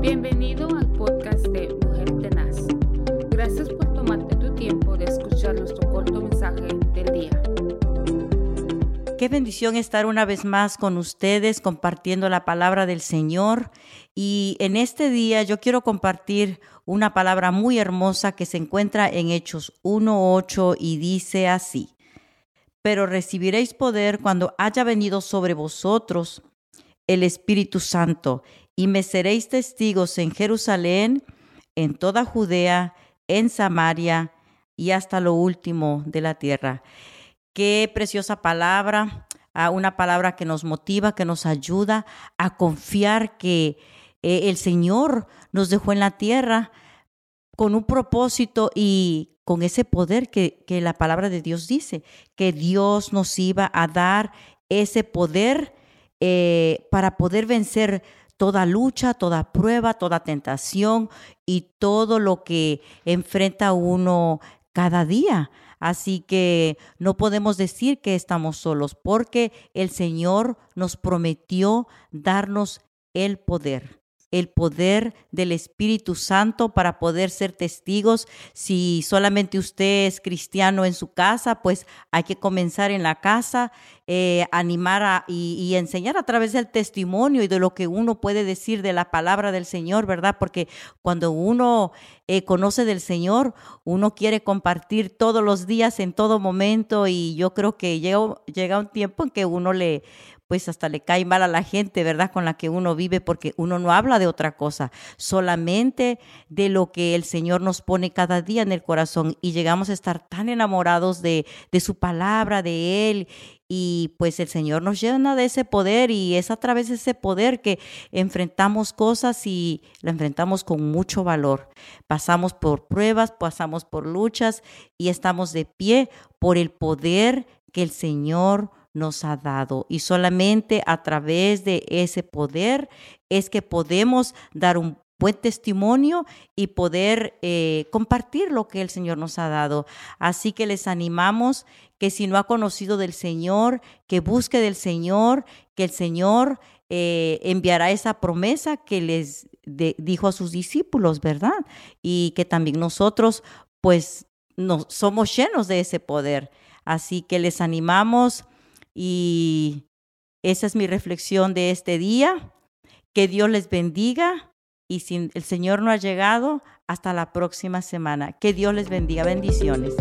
Bienvenido al podcast de Mujer Tenaz. Gracias por tomarte tu tiempo de escuchar nuestro corto mensaje del día. Qué bendición estar una vez más con ustedes compartiendo la palabra del Señor. Y en este día yo quiero compartir una palabra muy hermosa que se encuentra en Hechos 1.8 y dice así. Pero recibiréis poder cuando haya venido sobre vosotros el Espíritu Santo y me seréis testigos en Jerusalén, en toda Judea, en Samaria y hasta lo último de la tierra. Qué preciosa palabra, ah, una palabra que nos motiva, que nos ayuda a confiar que eh, el Señor nos dejó en la tierra con un propósito y con ese poder que, que la palabra de Dios dice, que Dios nos iba a dar ese poder eh, para poder vencer toda lucha, toda prueba, toda tentación y todo lo que enfrenta uno cada día. Así que no podemos decir que estamos solos porque el Señor nos prometió darnos el poder el poder del Espíritu Santo para poder ser testigos. Si solamente usted es cristiano en su casa, pues hay que comenzar en la casa, eh, animar y, enseñar a través del testimonio y de lo que uno puede decir de la palabra del Señor, ¿verdad? Porque cuando uno eh, conoce del Señor, uno quiere compartir todos los días, en todo momento, y yo creo que llega, llega un tiempo en que uno le pues hasta le cae mal a la gente, ¿verdad? Con la que uno vive, porque uno no habla de otra cosa, solamente de lo que el Señor nos pone cada día en el corazón y llegamos a estar tan enamorados de, de su palabra, de Él. Y pues el Señor nos llena de ese poder y es a través de ese poder que enfrentamos cosas y la enfrentamos con mucho valor. Pasamos por pruebas, pasamos por luchas y estamos de pie por el poder que el Señor nos ha dado. Y solamente a través de ese poder es que podemos dar un buen testimonio y poder eh, compartir lo que el Señor nos ha dado. Así que les animamos que si no ha conocido del Señor, que busque del Señor, que el Señor eh, enviará esa promesa que les dijo a sus discípulos, ¿verdad? Y que también nosotros, pues, no, somos llenos de ese poder. Así que les animamos y esa es mi reflexión de este día. Que Dios les bendiga y si el Señor no ha llegado, hasta la próxima semana. Que Dios les bendiga. Bendiciones.